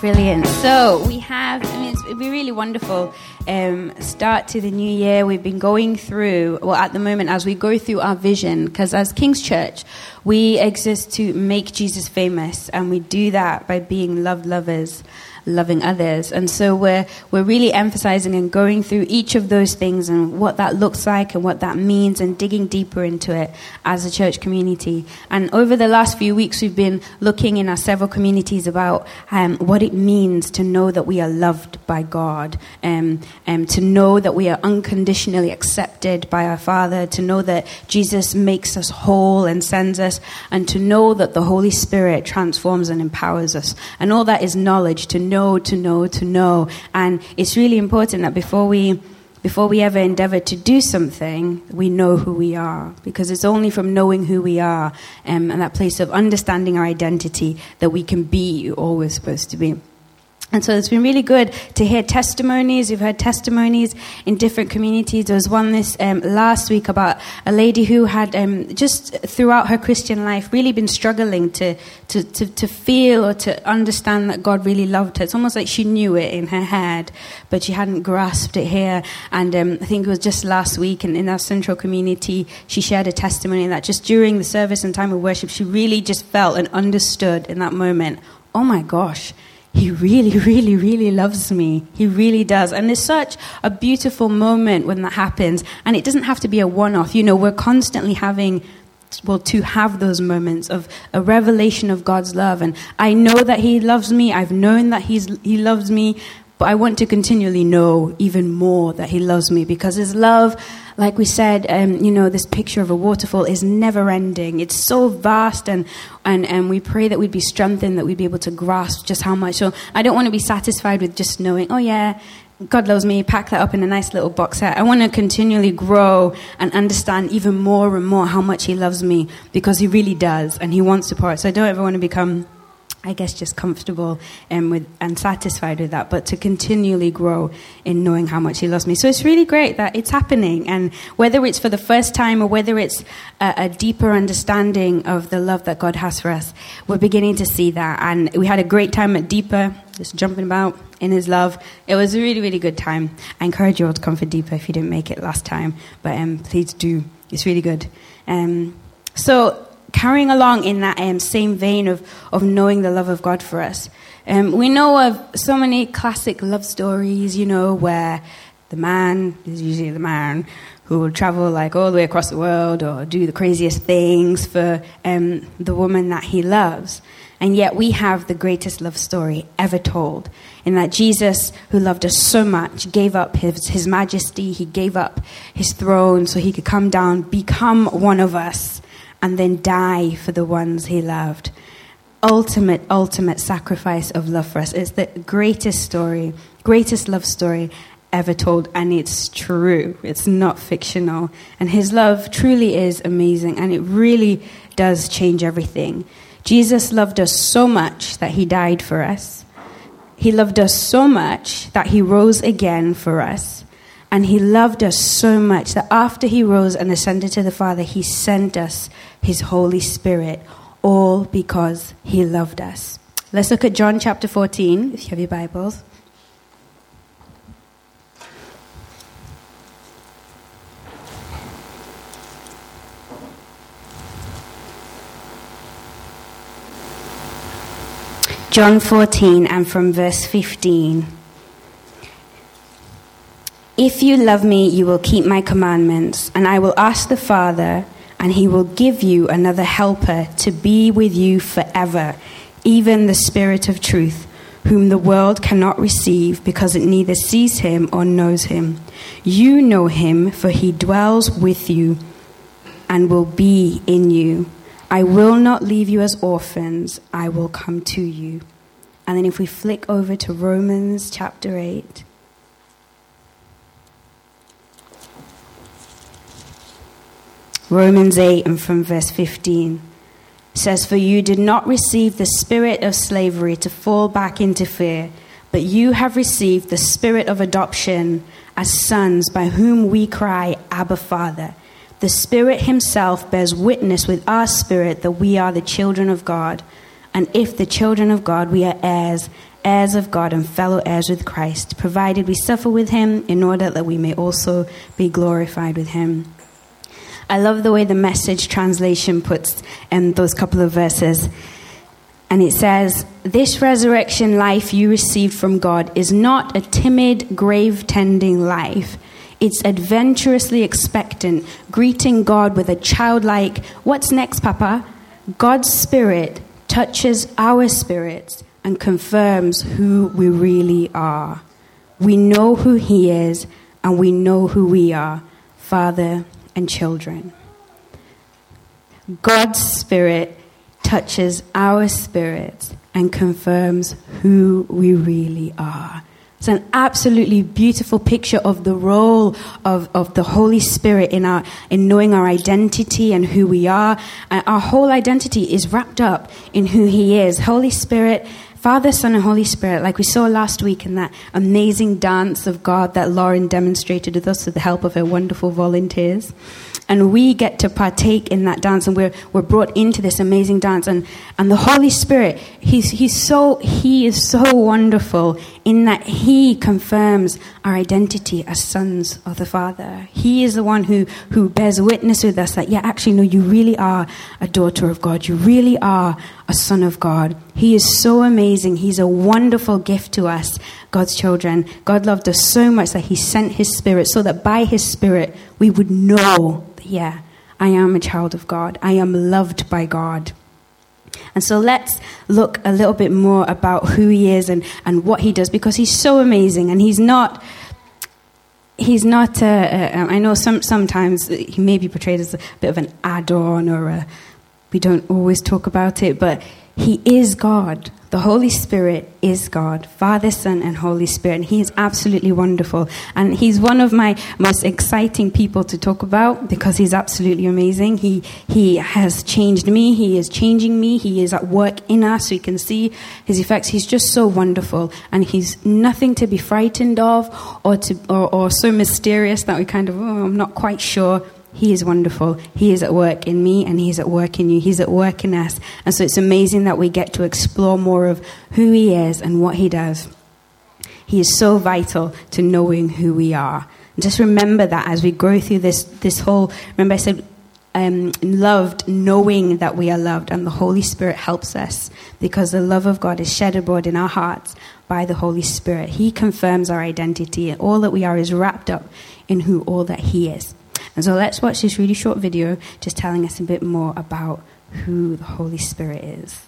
Brilliant. So we have, I mean, it'd be really wonderful. Um, start to the new year. We've been going through, well, at the moment, as we go through our vision, because as King's Church, we exist to make Jesus famous, and we do that by being loved lovers loving others. And so we're, we're really emphasizing and going through each of those things and what that looks like and what that means and digging deeper into it as a church community. And over the last few weeks, we've been looking in our several communities about um, what it means to know that we are loved by God, um, um, to know that we are unconditionally accepted by our Father, to know that Jesus makes us whole and sends us, and to know that the Holy Spirit transforms and empowers us. And all that is knowledge to know know, to know, to know. And it's really important that before we before we ever endeavor to do something, we know who we are. Because it's only from knowing who we are um, and that place of understanding our identity that we can be all we're supposed to be. And so it's been really good to hear testimonies. We've heard testimonies in different communities. There was one this um, last week about a lady who had um, just throughout her Christian life really been struggling to, to, to, to, feel or to understand that God really loved her. It's almost like she knew it in her head, but she hadn't grasped it here. And um, I think it was just last week in, in our central community, she shared a testimony that just during the service and time of worship, she really just felt and understood in that moment, oh my gosh he really, really, really loves me. He really does. And there's such a beautiful moment when that happens. And it doesn't have to be a one off. You know, we're constantly having, well, to have those moments of a revelation of God's love. And I know that He loves me. I've known that he's, He loves me. But I want to continually know even more that He loves me because His love, like we said, um, you know, this picture of a waterfall is never ending. It's so vast, and, and, and we pray that we'd be strengthened, that we'd be able to grasp just how much. So I don't want to be satisfied with just knowing, oh, yeah, God loves me, pack that up in a nice little box set. I want to continually grow and understand even more and more how much He loves me because He really does, and He wants pour. So I don't ever want to become I guess just comfortable and with and satisfied with that, but to continually grow in knowing how much He loves me. So it's really great that it's happening, and whether it's for the first time or whether it's a, a deeper understanding of the love that God has for us, we're beginning to see that. And we had a great time at Deeper, just jumping about in His love. It was a really, really good time. I encourage you all to come for Deeper if you didn't make it last time, but um, please do. It's really good. Um, so carrying along in that um, same vein of, of knowing the love of God for us. Um, we know of so many classic love stories, you know, where the man is usually the man who will travel like all the way across the world or do the craziest things for um, the woman that he loves. And yet we have the greatest love story ever told in that Jesus, who loved us so much, gave up his, his majesty, he gave up his throne so he could come down, become one of us and then die for the ones he loved. Ultimate, ultimate sacrifice of love for us. It's the greatest story, greatest love story ever told, and it's true. It's not fictional. And his love truly is amazing, and it really does change everything. Jesus loved us so much that he died for us. He loved us so much that he rose again for us. And he loved us so much that after he rose and ascended to the Father, he sent us his Holy Spirit, all because he loved us. Let's look at John chapter 14, if you have your Bibles. John 14 and from verse 15. If you love me, you will keep my commandments, and I will ask the Father, and he will give you another helper to be with you forever, even the Spirit of truth, whom the world cannot receive because it neither sees him or knows him. You know him, for he dwells with you and will be in you. I will not leave you as orphans, I will come to you. And then if we flick over to Romans chapter 8. Romans 8 and from verse 15 says, For you did not receive the spirit of slavery to fall back into fear, but you have received the spirit of adoption as sons, by whom we cry, Abba, Father. The Spirit Himself bears witness with our spirit that we are the children of God. And if the children of God, we are heirs heirs of God and fellow heirs with Christ, provided we suffer with him in order that we may also be glorified with him. I love the way the message translation puts in those couple of verses. And it says, This resurrection life you received from God is not a timid, grave tending life. It's adventurously expectant, greeting God with a childlike, What's next, Papa? God's Spirit touches our spirits and confirms who we really are. We know who He is, and we know who we are Father and children. God's Spirit touches our spirits and confirms who we really are. It's an absolutely beautiful picture of the role of, of the Holy Spirit in, our, in knowing our identity and who we are. And our whole identity is wrapped up in who He is. Holy Spirit Father, Son, and Holy Spirit, like we saw last week in that amazing dance of God that Lauren demonstrated with us with the help of her wonderful volunteers. And we get to partake in that dance, and we're, we're brought into this amazing dance. And, and the Holy Spirit, he's, he's so, he is so wonderful in that he confirms our identity as sons of the Father. He is the one who, who bears witness with us that, yeah, actually, no, you really are a daughter of God. You really are a son of God. He is so amazing. He's a wonderful gift to us, God's children. God loved us so much that He sent His Spirit so that by His Spirit we would know yeah, I am a child of God. I am loved by God. And so let's look a little bit more about who He is and, and what He does because He's so amazing and He's not he's not. Uh, uh, I know some sometimes he may be portrayed as a bit of an add-on or a, we don't always talk about it, but He is God. The Holy Spirit is God, Father, Son, and Holy Spirit. And He is absolutely wonderful. And He's one of my most exciting people to talk about because He's absolutely amazing. He, he has changed me. He is changing me. He is at work in us. We can see His effects. He's just so wonderful. And He's nothing to be frightened of or, to, or, or so mysterious that we kind of, oh, I'm not quite sure. He is wonderful. He is at work in me and He's at work in you. He's at work in us. And so it's amazing that we get to explore more of who He is and what He does. He is so vital to knowing who we are. And just remember that as we go through this, this whole, remember I said, um, loved, knowing that we are loved, and the Holy Spirit helps us because the love of God is shed abroad in our hearts by the Holy Spirit. He confirms our identity, all that we are is wrapped up in who all that He is. And so let's watch this really short video just telling us a bit more about who the Holy Spirit is.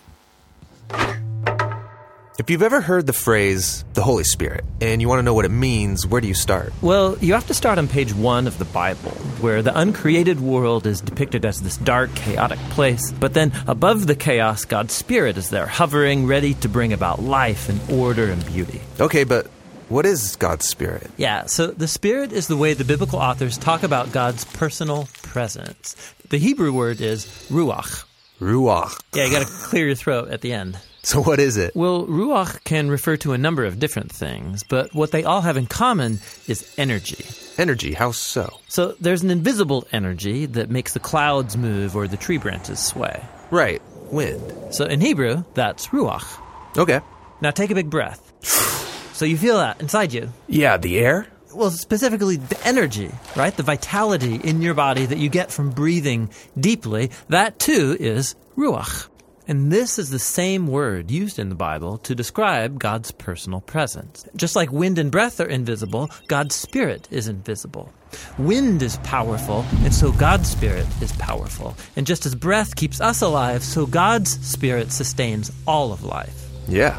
If you've ever heard the phrase the Holy Spirit and you want to know what it means, where do you start? Well, you have to start on page one of the Bible, where the uncreated world is depicted as this dark, chaotic place. But then above the chaos, God's Spirit is there, hovering, ready to bring about life and order and beauty. Okay, but what is God's Spirit? Yeah, so the Spirit is the way the biblical authors talk about God's personal presence. The Hebrew word is ruach. Ruach. Yeah, you got to clear your throat at the end. So, what is it? Well, ruach can refer to a number of different things, but what they all have in common is energy. Energy, how so? So, there's an invisible energy that makes the clouds move or the tree branches sway. Right, wind. So, in Hebrew, that's ruach. Okay. Now, take a big breath. so, you feel that inside you. Yeah, the air? Well, specifically the energy, right? The vitality in your body that you get from breathing deeply, that too is ruach. And this is the same word used in the Bible to describe God's personal presence. Just like wind and breath are invisible, God's Spirit is invisible. Wind is powerful, and so God's Spirit is powerful. And just as breath keeps us alive, so God's Spirit sustains all of life. Yeah,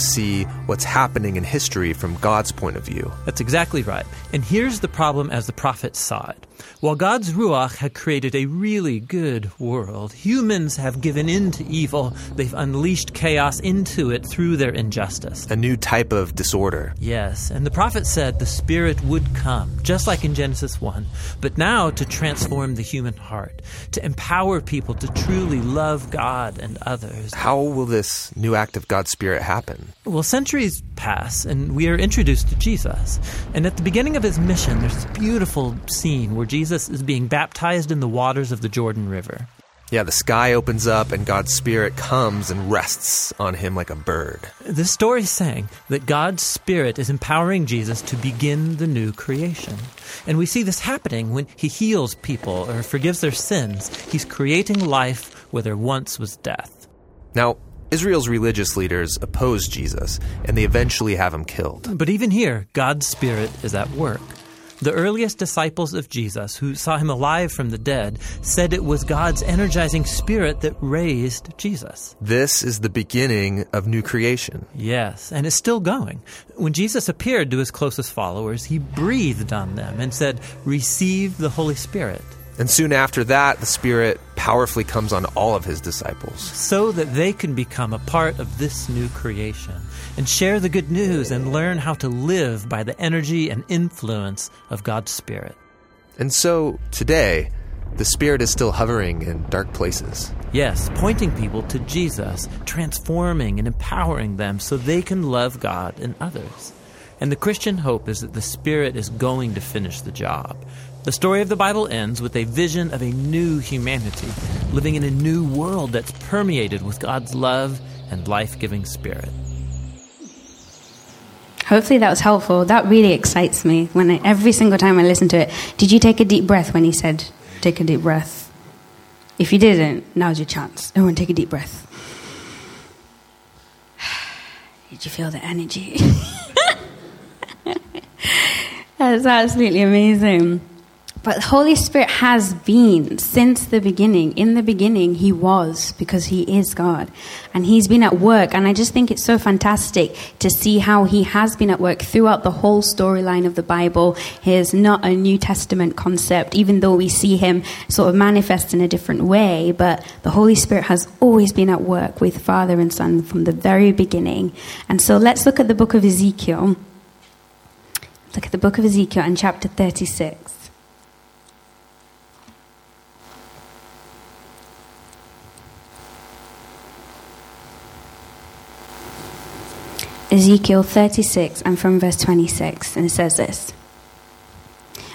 see what's happening happening in history from God's point of view. That's exactly right. And here's the problem as the prophets saw it. While God's Ruach had created a really good world, humans have given in to evil. They've unleashed chaos into it through their injustice. A new type of disorder. Yes, and the prophet said the Spirit would come, just like in Genesis 1, but now to transform the human heart, to empower people to truly love God and others. How will this new act of God's Spirit happen? Well, centuries pass, and we are introduced to Jesus. And at the beginning of his mission, there's this beautiful scene where Jesus is being baptized in the waters of the Jordan River. Yeah, the sky opens up and God's Spirit comes and rests on him like a bird. This story is saying that God's Spirit is empowering Jesus to begin the new creation. And we see this happening when he heals people or forgives their sins. He's creating life where there once was death. Now, Israel's religious leaders oppose Jesus, and they eventually have him killed. But even here, God's Spirit is at work. The earliest disciples of Jesus, who saw him alive from the dead, said it was God's energizing spirit that raised Jesus. This is the beginning of new creation. Yes, and it's still going. When Jesus appeared to his closest followers, he breathed on them and said, Receive the Holy Spirit. And soon after that, the Spirit powerfully comes on all of his disciples. So that they can become a part of this new creation and share the good news and learn how to live by the energy and influence of God's Spirit. And so, today, the Spirit is still hovering in dark places. Yes, pointing people to Jesus, transforming and empowering them so they can love God and others. And the Christian hope is that the Spirit is going to finish the job. The story of the Bible ends with a vision of a new humanity, living in a new world that's permeated with God's love and life giving Spirit. Hopefully that was helpful. That really excites me when I, every single time I listen to it. Did you take a deep breath when he said, take a deep breath? If you didn't, now's your chance. Everyone take a deep breath. Did you feel the energy? That's absolutely amazing. But the Holy Spirit has been since the beginning. In the beginning, He was because He is God. And He's been at work. And I just think it's so fantastic to see how He has been at work throughout the whole storyline of the Bible. He is not a New Testament concept, even though we see Him sort of manifest in a different way. But the Holy Spirit has always been at work with Father and Son from the very beginning. And so let's look at the book of Ezekiel. Look at the book of Ezekiel and chapter 36. Ezekiel 36 and from verse 26, and it says this.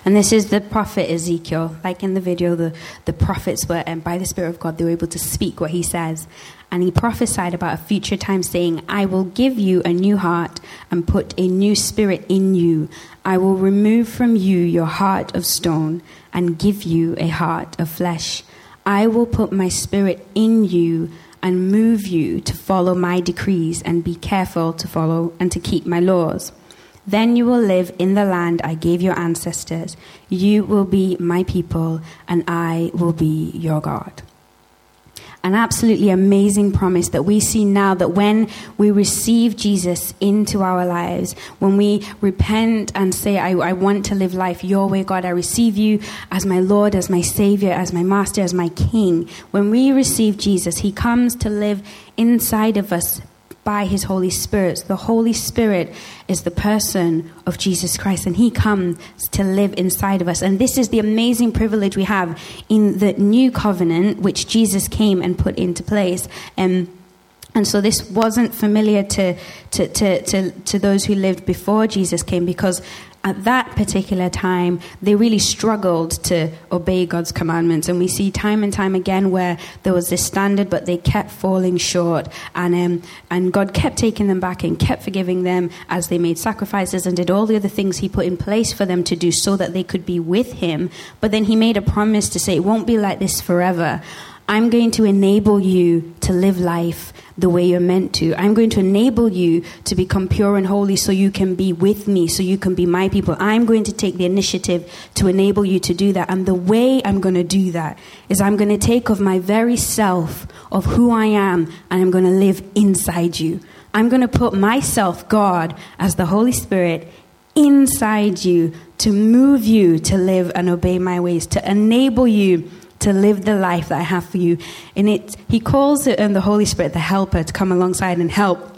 And this is the prophet Ezekiel. Like in the video, the, the prophets were, and by the Spirit of God, they were able to speak what he says. And he prophesied about a future time, saying, I will give you a new heart and put a new spirit in you. I will remove from you your heart of stone and give you a heart of flesh. I will put my spirit in you and move you to follow my decrees and be careful to follow and to keep my laws. Then you will live in the land I gave your ancestors. You will be my people, and I will be your God. An absolutely amazing promise that we see now that when we receive Jesus into our lives, when we repent and say, I, I want to live life your way, God, I receive you as my Lord, as my Savior, as my Master, as my King. When we receive Jesus, He comes to live inside of us by his Holy Spirit. The Holy Spirit is the person of Jesus Christ, and he comes to live inside of us. And this is the amazing privilege we have in the new covenant, which Jesus came and put into place. And and so this wasn't familiar to, to, to, to, to those who lived before Jesus came because at that particular time, they really struggled to obey God's commandments. And we see time and time again where there was this standard, but they kept falling short. And, um, and God kept taking them back and kept forgiving them as they made sacrifices and did all the other things He put in place for them to do so that they could be with Him. But then He made a promise to say, it won't be like this forever. I'm going to enable you to live life the way you're meant to. I'm going to enable you to become pure and holy so you can be with me, so you can be my people. I'm going to take the initiative to enable you to do that. And the way I'm going to do that is I'm going to take of my very self, of who I am, and I'm going to live inside you. I'm going to put myself, God, as the Holy Spirit, inside you to move you to live and obey my ways, to enable you to live the life that I have for you. And it, he calls it um, the Holy Spirit, the helper, to come alongside and help.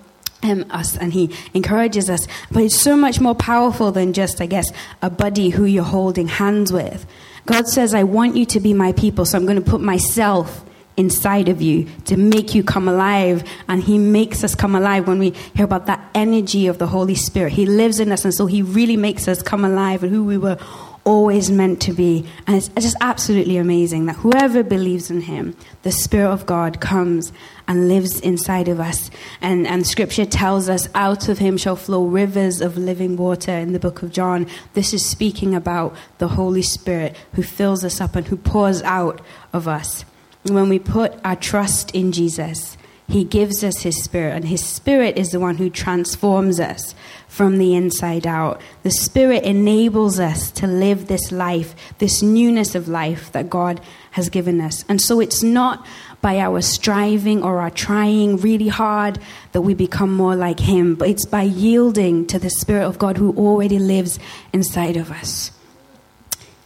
Um, us and he encourages us, but it's so much more powerful than just, I guess, a buddy who you're holding hands with. God says, I want you to be my people, so I'm going to put myself inside of you to make you come alive. And He makes us come alive when we hear about that energy of the Holy Spirit. He lives in us, and so He really makes us come alive and who we were always meant to be. And it's just absolutely amazing that whoever believes in him, the Spirit of God comes and lives inside of us. And, and scripture tells us, out of him shall flow rivers of living water in the book of John. This is speaking about the Holy Spirit who fills us up and who pours out of us. When we put our trust in Jesus, he gives us His Spirit, and His Spirit is the one who transforms us from the inside out. The Spirit enables us to live this life, this newness of life that God has given us. And so it's not by our striving or our trying really hard that we become more like Him, but it's by yielding to the Spirit of God who already lives inside of us.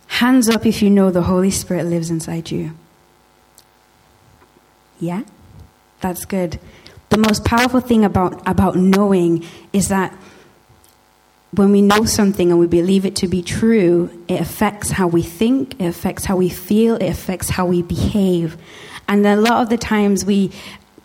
Hands up if you know the Holy Spirit lives inside you. Yeah? That's good. The most powerful thing about, about knowing is that when we know something and we believe it to be true, it affects how we think, it affects how we feel, it affects how we behave. And a lot of the times we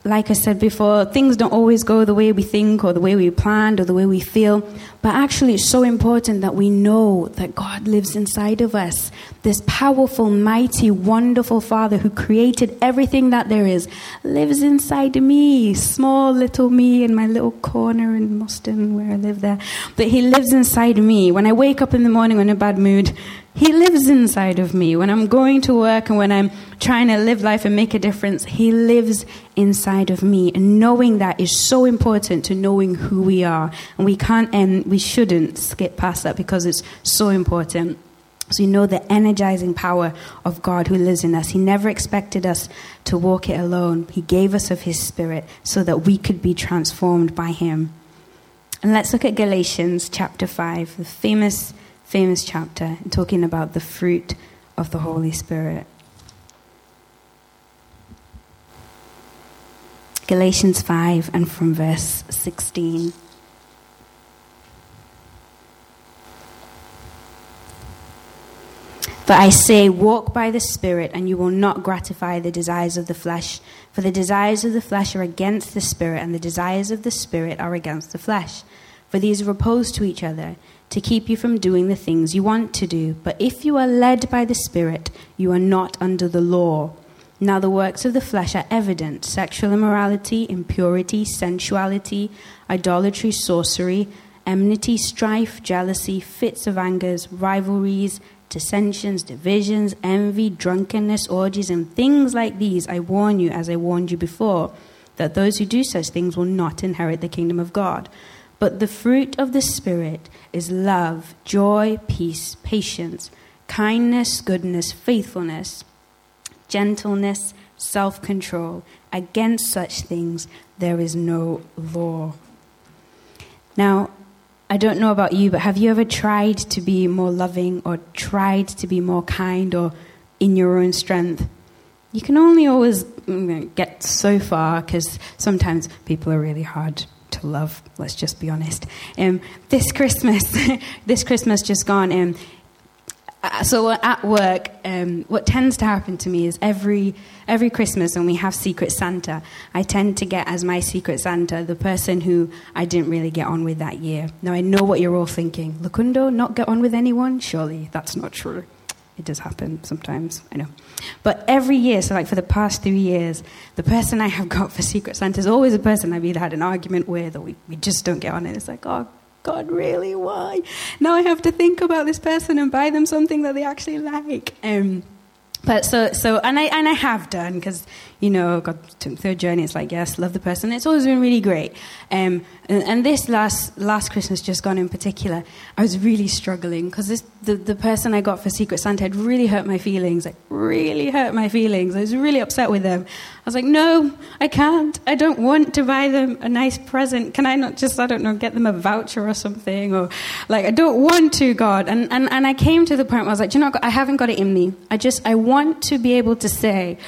like I said before, things don't always go the way we think or the way we planned or the way we feel. But actually, it's so important that we know that God lives inside of us. This powerful, mighty, wonderful Father who created everything that there is lives inside me. Small little me in my little corner in Boston where I live there. But He lives inside me. When I wake up in the morning in a bad mood, he lives inside of me. When I'm going to work and when I'm trying to live life and make a difference, He lives inside of me. And knowing that is so important to knowing who we are. And we can't and we shouldn't skip past that because it's so important. So you know the energizing power of God who lives in us. He never expected us to walk it alone. He gave us of His Spirit so that we could be transformed by Him. And let's look at Galatians chapter 5, the famous famous chapter talking about the fruit of the Holy Spirit. Galatians 5 and from verse 16. For I say, walk by the Spirit, and you will not gratify the desires of the flesh. For the desires of the flesh are against the Spirit, and the desires of the Spirit are against the flesh. For these are opposed to each other to keep you from doing the things you want to do. But if you are led by the Spirit, you are not under the law. Now, the works of the flesh are evident sexual immorality, impurity, sensuality, idolatry, sorcery, enmity, strife, jealousy, fits of angers, rivalries, dissensions, divisions, envy, drunkenness, orgies, and things like these. I warn you, as I warned you before, that those who do such things will not inherit the kingdom of God. But the fruit of the Spirit is love, joy, peace, patience, kindness, goodness, faithfulness, gentleness, self control. Against such things there is no law. Now, I don't know about you, but have you ever tried to be more loving or tried to be more kind or in your own strength? You can only always mm, get so far because sometimes people are really hard to love. Let's just be honest. Um, this Christmas, this Christmas just gone. Um, uh, so at work, um, what tends to happen to me is every every Christmas when we have Secret Santa, I tend to get as my Secret Santa the person who I didn't really get on with that year. Now I know what you're all thinking. Lukundo, not get on with anyone? Surely that's not true. It does happen sometimes, I know. But every year, so like for the past three years, the person I have got for Secret Santa is always a person I've either had an argument with or we, we just don't get on. And it's like, oh, God, really? Why? Now I have to think about this person and buy them something that they actually like. Um, But so, so, and I, and I have done because, you know, got to third journey. It's like, yes, love the person. It's always been really great. Um, and, and, this last, last Christmas just gone in particular, I was really struggling because the, the person I got for Secret Santa had really hurt my feelings, like really hurt my feelings. I was really upset with them. I was like, no, I can't. I don't want to buy them a nice present. Can I not just, I don't know, get them a voucher or something? Or like, I don't want to, God. And, and, and I came to the point where I was like, you know, I haven't got it in me. I just, I want want to be able to say,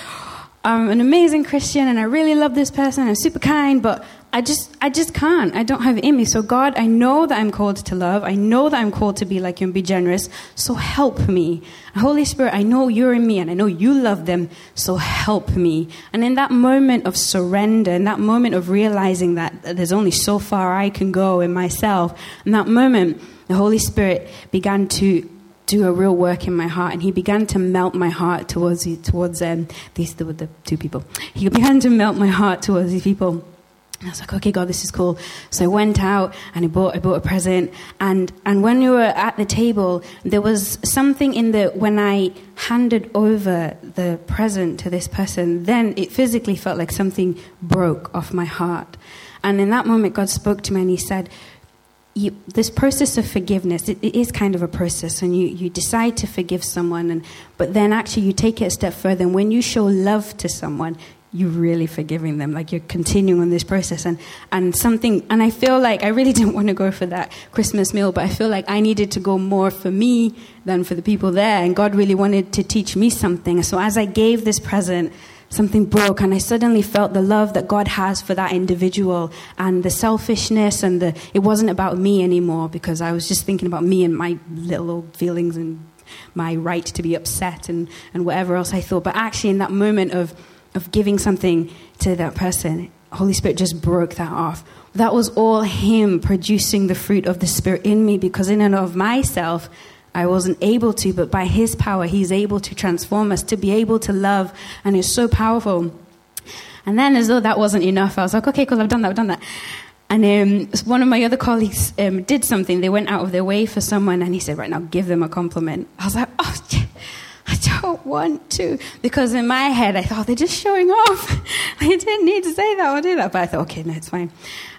I'm an amazing Christian and I really love this person, I'm super kind, but I just I just can't. I don't have it in me. So God, I know that I'm called to love. I know that I'm called to be like you and be generous. So help me. Holy Spirit, I know you're in me and I know you love them. So help me. And in that moment of surrender, in that moment of realizing that there's only so far I can go in myself, in that moment, the Holy Spirit began to do a real work in my heart, and he began to melt my heart towards towards um, these the, the two people. He began to melt my heart towards these people. And I was like, okay, God, this is cool. So I went out and I bought, I bought a present. And, and when we were at the table, there was something in the, when I handed over the present to this person, then it physically felt like something broke off my heart. And in that moment, God spoke to me and He said, you, this process of forgiveness, it, it is kind of a process, and you, you decide to forgive someone, and, but then actually you take it a step further, and when you show love to someone, you're really forgiving them, like you're continuing on this process. And, and something, and I feel like I really didn't want to go for that Christmas meal, but I feel like I needed to go more for me than for the people there, and God really wanted to teach me something. So as I gave this present, something broke and i suddenly felt the love that god has for that individual and the selfishness and the it wasn't about me anymore because i was just thinking about me and my little old feelings and my right to be upset and, and whatever else i thought. But actually in that moment of of giving something to that person holy spirit just broke that off. That was all him producing the fruit of the spirit in me because in and of myself I wasn't able to, but by His power, He's able to transform us, to be able to love, and it's so powerful. And then, as though that wasn't enough, I was like, okay, cool, I've done that, I've done that. And um, one of my other colleagues um, did something. They went out of their way for someone, and he said, right now, give them a compliment. I was like, oh, I don't want to. Because in my head, I thought, they're just showing off. I didn't need to say that or do that. But I thought, okay, no, it's fine.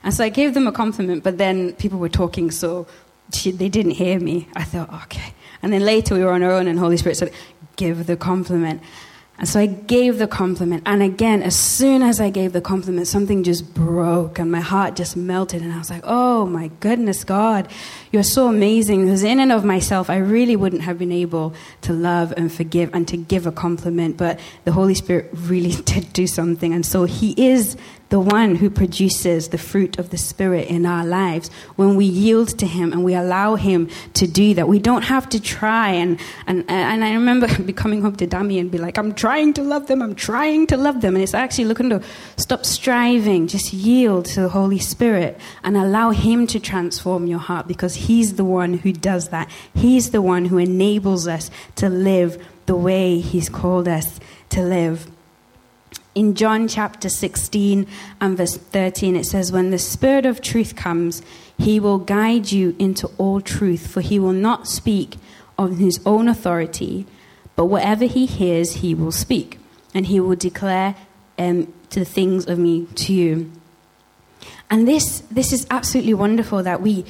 And so I gave them a compliment, but then people were talking so she, they didn't hear me. I thought, okay. And then later we were on our own, and Holy Spirit said, give the compliment. And so I gave the compliment. And again, as soon as I gave the compliment, something just broke and my heart just melted. And I was like, oh my goodness, God, you're so amazing. Because in and of myself, I really wouldn't have been able to love and forgive and to give a compliment. But the Holy Spirit really did do something. And so He is the one who produces the fruit of the Spirit in our lives, when we yield to Him and we allow Him to do that, we don't have to try. And, and, and I remember coming home to Dami and be like, I'm trying to love them, I'm trying to love them. And it's actually looking to stop striving, just yield to the Holy Spirit and allow Him to transform your heart because He's the one who does that. He's the one who enables us to live the way He's called us to live in John chapter 16 and verse 13, it says, When the Spirit of truth comes, he will guide you into all truth, for he will not speak on his own authority, but whatever he hears, he will speak, and he will declare um, to the things of me to you. And this, this is absolutely wonderful that we,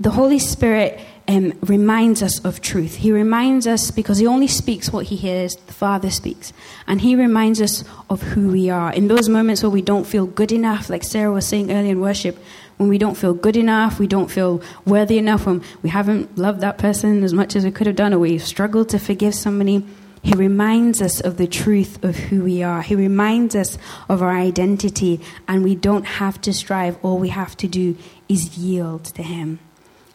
the Holy Spirit, um, reminds us of truth. He reminds us because he only speaks what he hears, the Father speaks. And he reminds us of who we are. In those moments where we don't feel good enough, like Sarah was saying earlier in worship, when we don't feel good enough, we don't feel worthy enough, when we haven't loved that person as much as we could have done, or we've struggled to forgive somebody, he reminds us of the truth of who we are. He reminds us of our identity, and we don't have to strive. All we have to do is yield to him.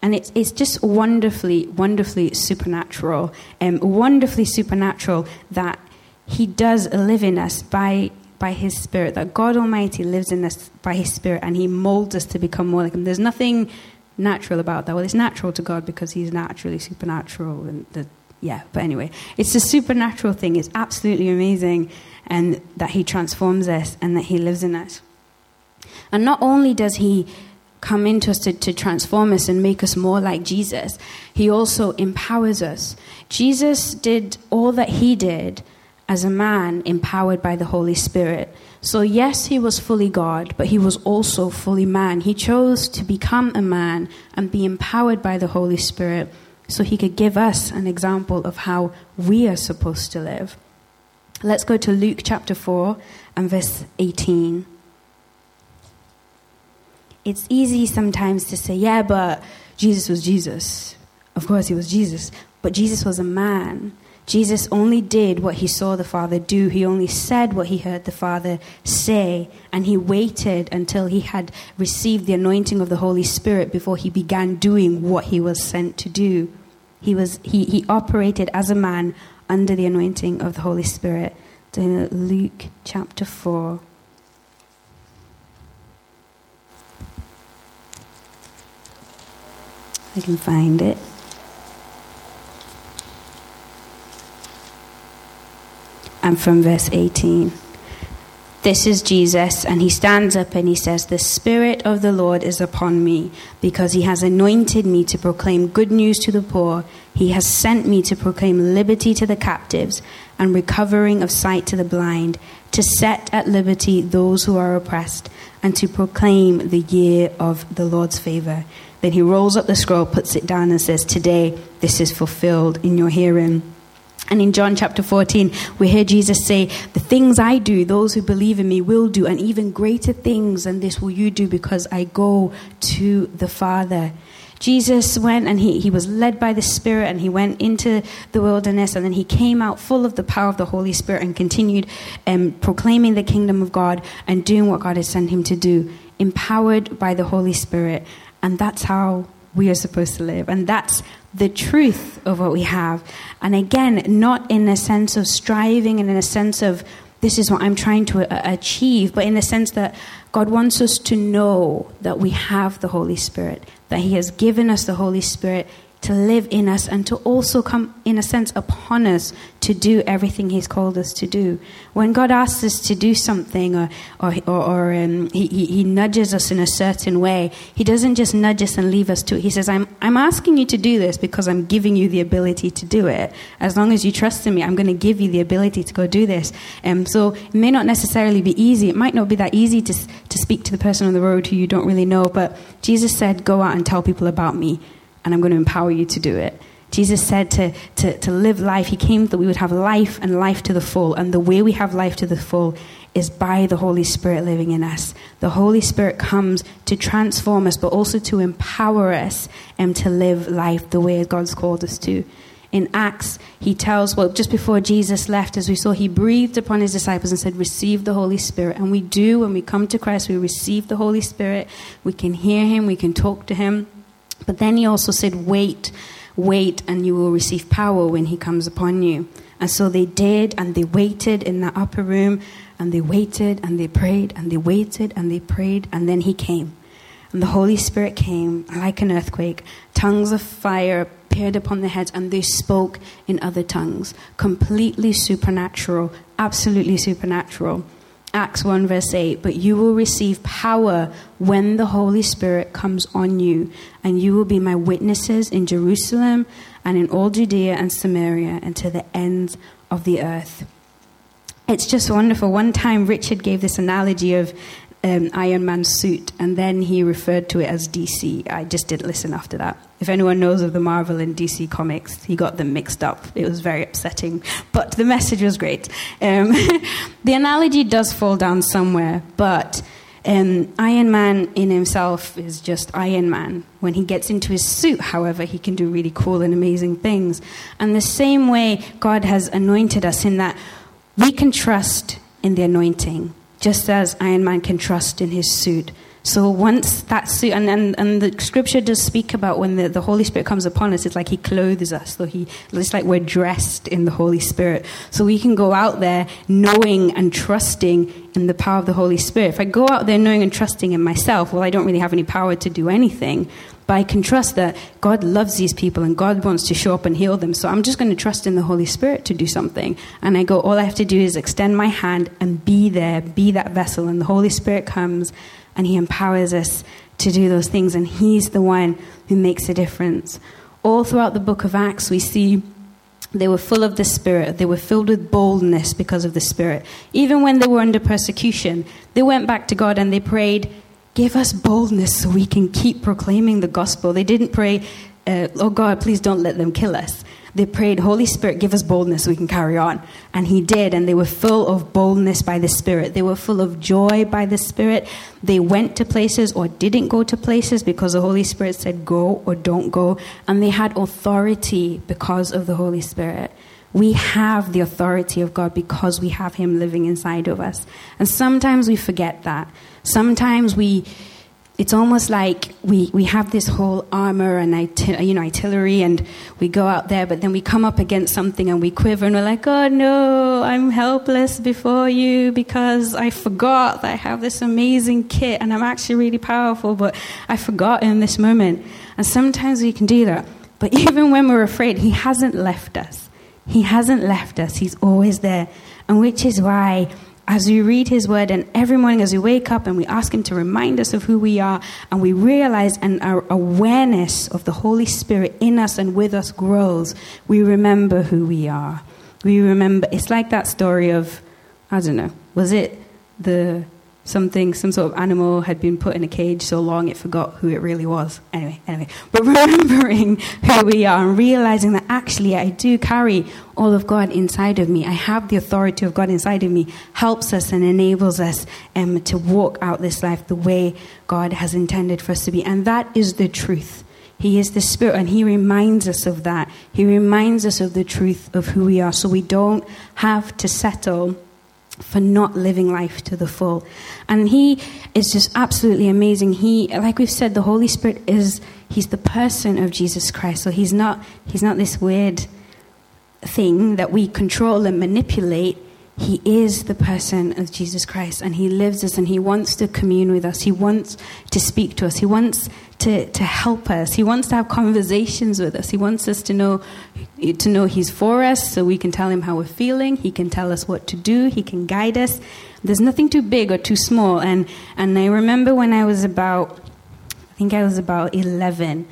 And it's, it's just wonderfully, wonderfully supernatural, um, wonderfully supernatural that He does live in us by, by His Spirit, that God Almighty lives in us by His Spirit and He molds us to become more like Him. There's nothing natural about that. Well, it's natural to God because He's naturally supernatural. And the, yeah, but anyway, it's a supernatural thing. It's absolutely amazing and that He transforms us and that He lives in us. And not only does He come into us to, to transform us and make us more like Jesus, He also empowers us. Jesus did all that He did as a man empowered by the Holy Spirit. So, yes, he was fully God, but he was also fully man. He chose to become a man and be empowered by the Holy Spirit so he could give us an example of how we are supposed to live. Let's go to Luke chapter 4 and verse 18. It's easy sometimes to say, yeah, but Jesus was Jesus. Of course, he was Jesus. But Jesus was a man. Jesus only did what he saw the Father do. He only said what he heard the Father say. And he waited until he had received the anointing of the Holy Spirit before he began doing what he was sent to do. He, was, he, he operated as a man under the anointing of the Holy Spirit. Luke chapter 4. I can find it. And from verse 18. This is Jesus, and he stands up and he says, The Spirit of the Lord is upon me, because he has anointed me to proclaim good news to the poor. He has sent me to proclaim liberty to the captives and recovering of sight to the blind, to set at liberty those who are oppressed, and to proclaim the year of the Lord's favor. Then he rolls up the scroll, puts it down, and says, Today this is fulfilled in your hearing. And in John chapter 14, we hear Jesus say, The things I do, those who believe in me will do, and even greater things than this will you do because I go to the Father. Jesus went and he, he was led by the Spirit and he went into the wilderness and then he came out full of the power of the Holy Spirit and continued um, proclaiming the kingdom of God and doing what God had sent him to do, empowered by the Holy Spirit. And that's how we are supposed to live. And that's the truth of what we have. And again, not in a sense of striving and in a sense of this is what I'm trying to uh, achieve, but in the sense that God wants us to know that we have the Holy Spirit, that He has given us the Holy Spirit to live in us and to also come, in a sense, upon us to do everything He's called us to do. When God asks us to do something or, or, or, or um, he, he nudges us in a certain way, He doesn't just nudge us and leave us to it. He says, I'm, I'm asking you to do this because I'm giving you the ability to do it. As long as you trust in me, I'm going to give you the ability to go do this. Um, so it may not necessarily be easy. It might not be that easy to, to speak to the person on the road who you don't really know, but Jesus said, Go out and tell people about me and I'm going to empower you to do it. Jesus said to, to, to live life, He came that we would have life and life to the full. And the way we have life to the full is by the Holy Spirit living in us. The Holy Spirit comes to transform us, but also to empower us and to live life the way God's called us to. In Acts, he tells, well, just before Jesus left, as we saw, he breathed upon his disciples and said, Receive the Holy Spirit. And we do, when we come to Christ, we receive the Holy Spirit. We can hear him, we can talk to him. But then he also said, Wait, wait, and you will receive power when he comes upon you. And so they did, and they waited in the upper room, and they waited, and they prayed, and they waited, and they prayed, and then he came. And the Holy Spirit came like an earthquake. Tongues of fire appeared upon their heads, and they spoke in other tongues. Completely supernatural, absolutely supernatural. Acts 1, verse 8, but you will receive power when the Holy Spirit comes on you, and you will be my witnesses in Jerusalem and in all Judea and Samaria and to the ends of the earth. It's just wonderful. One time, Richard gave this analogy of um, Iron Man's suit, and then he referred to it as DC. I just didn't listen after that. If anyone knows of the Marvel and DC comics, he got them mixed up. It was very upsetting, but the message was great. Um, the analogy does fall down somewhere, but um, Iron Man in himself is just Iron Man. When he gets into his suit, however, he can do really cool and amazing things. And the same way God has anointed us in that we can trust in the anointing just as Iron Man can trust in his suit. So once that suit, and, and, and the scripture does speak about when the, the Holy Spirit comes upon us, it's like he clothes us. So he, it's like we're dressed in the Holy Spirit. So we can go out there knowing and trusting in the power of the Holy Spirit. If I go out there knowing and trusting in myself, well, I don't really have any power to do anything. But I can trust that God loves these people and God wants to show up and heal them. So I'm just going to trust in the Holy Spirit to do something. And I go, all I have to do is extend my hand and be there, be that vessel. And the Holy Spirit comes and He empowers us to do those things, and He's the one who makes a difference. All throughout the book of Acts, we see they were full of the Spirit. They were filled with boldness because of the Spirit. Even when they were under persecution, they went back to God and they prayed, Give us boldness so we can keep proclaiming the gospel. They didn't pray, uh, Oh God, please don't let them kill us they prayed, Holy Spirit, give us boldness so we can carry on. And He did, and they were full of boldness by the Spirit. They were full of joy by the Spirit. They went to places or didn't go to places because the Holy Spirit said go or don't go. And they had authority because of the Holy Spirit. We have the authority of God because we have Him living inside of us. And sometimes we forget that. Sometimes we it's almost like we, we have this whole armor and you know artillery and we go out there but then we come up against something and we quiver and we're like oh no i'm helpless before you because i forgot that i have this amazing kit and i'm actually really powerful but i forgot in this moment. And sometimes we can do that but even when we're afraid he hasn't left us. He hasn't left us. He's always there and which is why as we read his word and every morning as we wake up and we ask him to remind us of who we are and we realize and our awareness of the Holy Spirit in us and with us grows, we remember who we are. We remember, it's like that story of, I don't know, was it the something, some sort of animal had been put in a cage so long it forgot who it really was. Anyway, anyway. But remembering who we are and realizing that actually I do carry all of God inside of me, I have the authority of God inside of me, helps us and enables us um, to walk out this life the way God has intended for us to be. And that is the truth. He is the Spirit, and He reminds us of that. He reminds us of the truth of who we are, so we don't have to settle for not living life to the full. And he is just absolutely amazing. He, like we've said, the Holy Spirit is, he's the person of Jesus Christ. So he's not, he's not this weird thing that we control and manipulate. He is the person of Jesus Christ and He lives us and He wants to commune with us. He wants to speak to us. He wants to, to help us. He wants to have conversations with us. He wants us to know, to know He's for us so we can tell Him how we're feeling. He can tell us what to do. He can guide us. There's nothing too big or too small. And, and I remember when I was about, I think I was about 11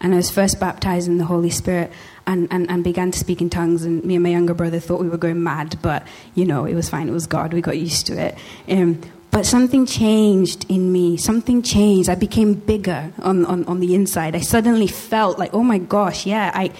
and I was first baptized in the Holy Spirit and, and, and began to speak in tongues. And me and my younger brother thought we were going mad, but you know, it was fine. It was God. We got used to it. Um, but something changed in me. Something changed. I became bigger on, on, on the inside. I suddenly felt like, oh my gosh, yeah, I,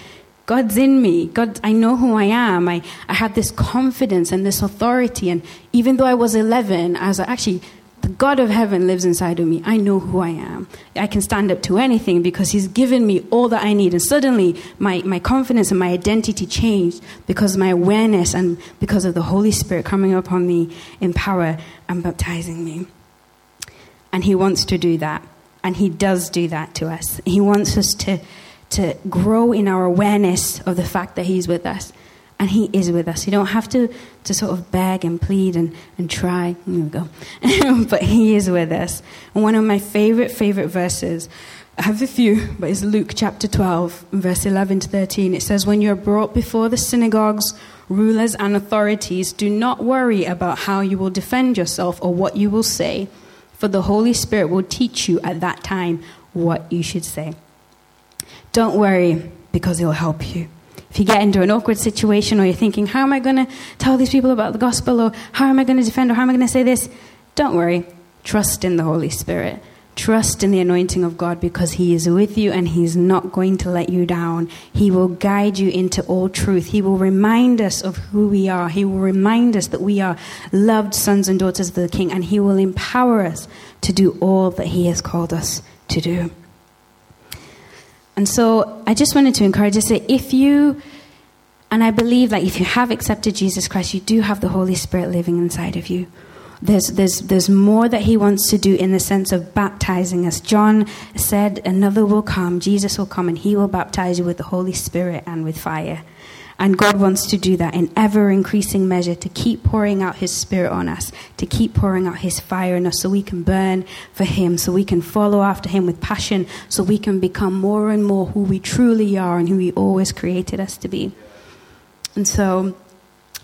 God's in me. God, I know who I am. I, I had this confidence and this authority. And even though I was 11, I was actually the God of heaven lives inside of me. I know who I am. I can stand up to anything because He's given me all that I need. And suddenly, my, my confidence and my identity changed because of my awareness and because of the Holy Spirit coming upon me in power and baptizing me. And He wants to do that. And He does do that to us. He wants us to, to grow in our awareness of the fact that He's with us and He is with us. You don't have to, to sort of beg and plead and, and try. Here we go. but He is with us. And one of my favorite, favorite verses, I have a few, but it's Luke chapter 12, verse 11 to 13. It says, When you're brought before the synagogues, rulers, and authorities, do not worry about how you will defend yourself or what you will say, for the Holy Spirit will teach you at that time what you should say. Don't worry because He'll help you if you get into an awkward situation or you're thinking, how am I going to tell these people about the gospel or how am I going to defend or how am I going to say this? Don't worry. Trust in the Holy Spirit. Trust in the anointing of God because He is with you and He's not going to let you down. He will guide you into all truth. He will remind us of who we are. He will remind us that we are loved sons and daughters of the King and He will empower us to do all that He has called us to do. And so I just wanted to encourage you to say, if you, and I believe that if you have accepted Jesus Christ, you do have the Holy Spirit living inside of you. There's, there's, there's more that he wants to do in the sense of baptizing us. John said, Another will come, Jesus will come, and he will baptize you with the Holy Spirit and with fire. And God wants to do that in ever increasing measure to keep pouring out His Spirit on us, to keep pouring out His fire in us so we can burn for Him, so we can follow after Him with passion, so we can become more and more who we truly are and who He always created us to be. And so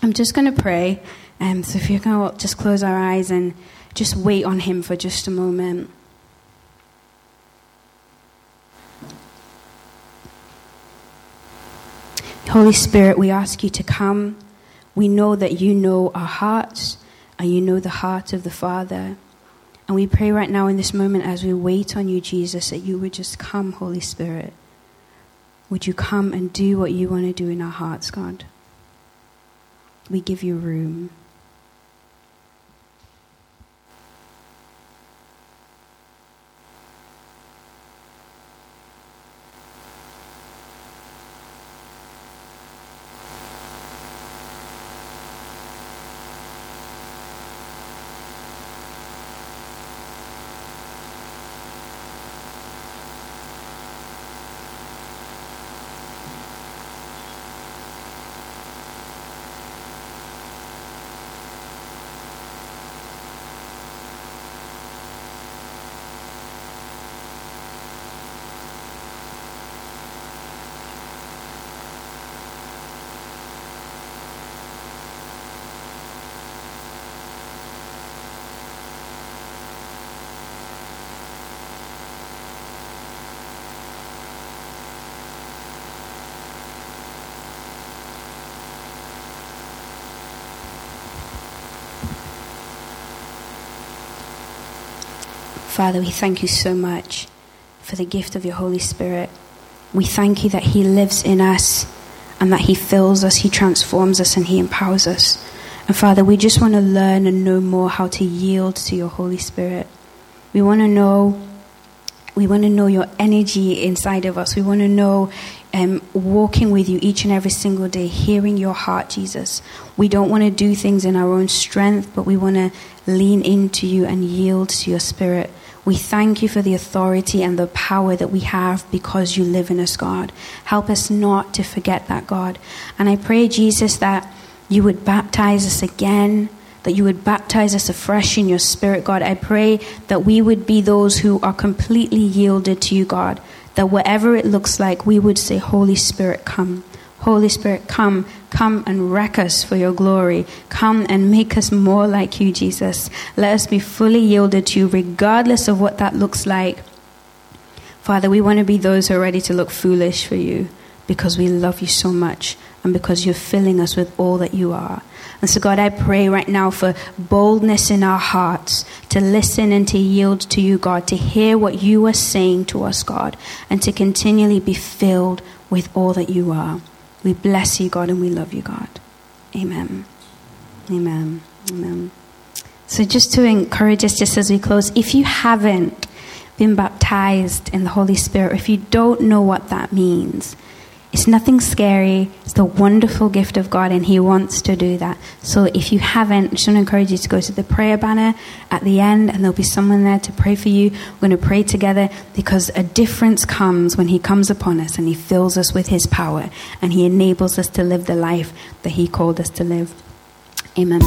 I'm just going to pray. Um, so if you can just close our eyes and just wait on Him for just a moment. Holy Spirit, we ask you to come. We know that you know our hearts and you know the heart of the Father. And we pray right now in this moment as we wait on you, Jesus, that you would just come, Holy Spirit. Would you come and do what you want to do in our hearts, God? We give you room. Father, we thank you so much for the gift of your Holy Spirit. We thank you that He lives in us and that He fills us, He transforms us, and He empowers us. And Father, we just want to learn and know more how to yield to your Holy Spirit. We want to know. We want to know your energy inside of us. We want to know um, walking with you each and every single day, hearing your heart, Jesus. We don't want to do things in our own strength, but we want to lean into you and yield to your spirit. We thank you for the authority and the power that we have because you live in us, God. Help us not to forget that, God. And I pray, Jesus, that you would baptize us again, that you would baptize us afresh in your spirit, God. I pray that we would be those who are completely yielded to you, God. That whatever it looks like, we would say, Holy Spirit, come. Holy Spirit, come, come and wreck us for your glory. Come and make us more like you, Jesus. Let us be fully yielded to you, regardless of what that looks like. Father, we want to be those who are ready to look foolish for you because we love you so much and because you're filling us with all that you are. And so, God, I pray right now for boldness in our hearts to listen and to yield to you, God, to hear what you are saying to us, God, and to continually be filled with all that you are. We bless you, God, and we love you, God. Amen. Amen. Amen. So, just to encourage us, just as we close, if you haven't been baptized in the Holy Spirit, if you don't know what that means, it's nothing scary. It's the wonderful gift of God, and He wants to do that. So if you haven't, I just want to encourage you to go to the prayer banner at the end, and there'll be someone there to pray for you. We're going to pray together because a difference comes when He comes upon us and He fills us with His power, and He enables us to live the life that He called us to live. Amen.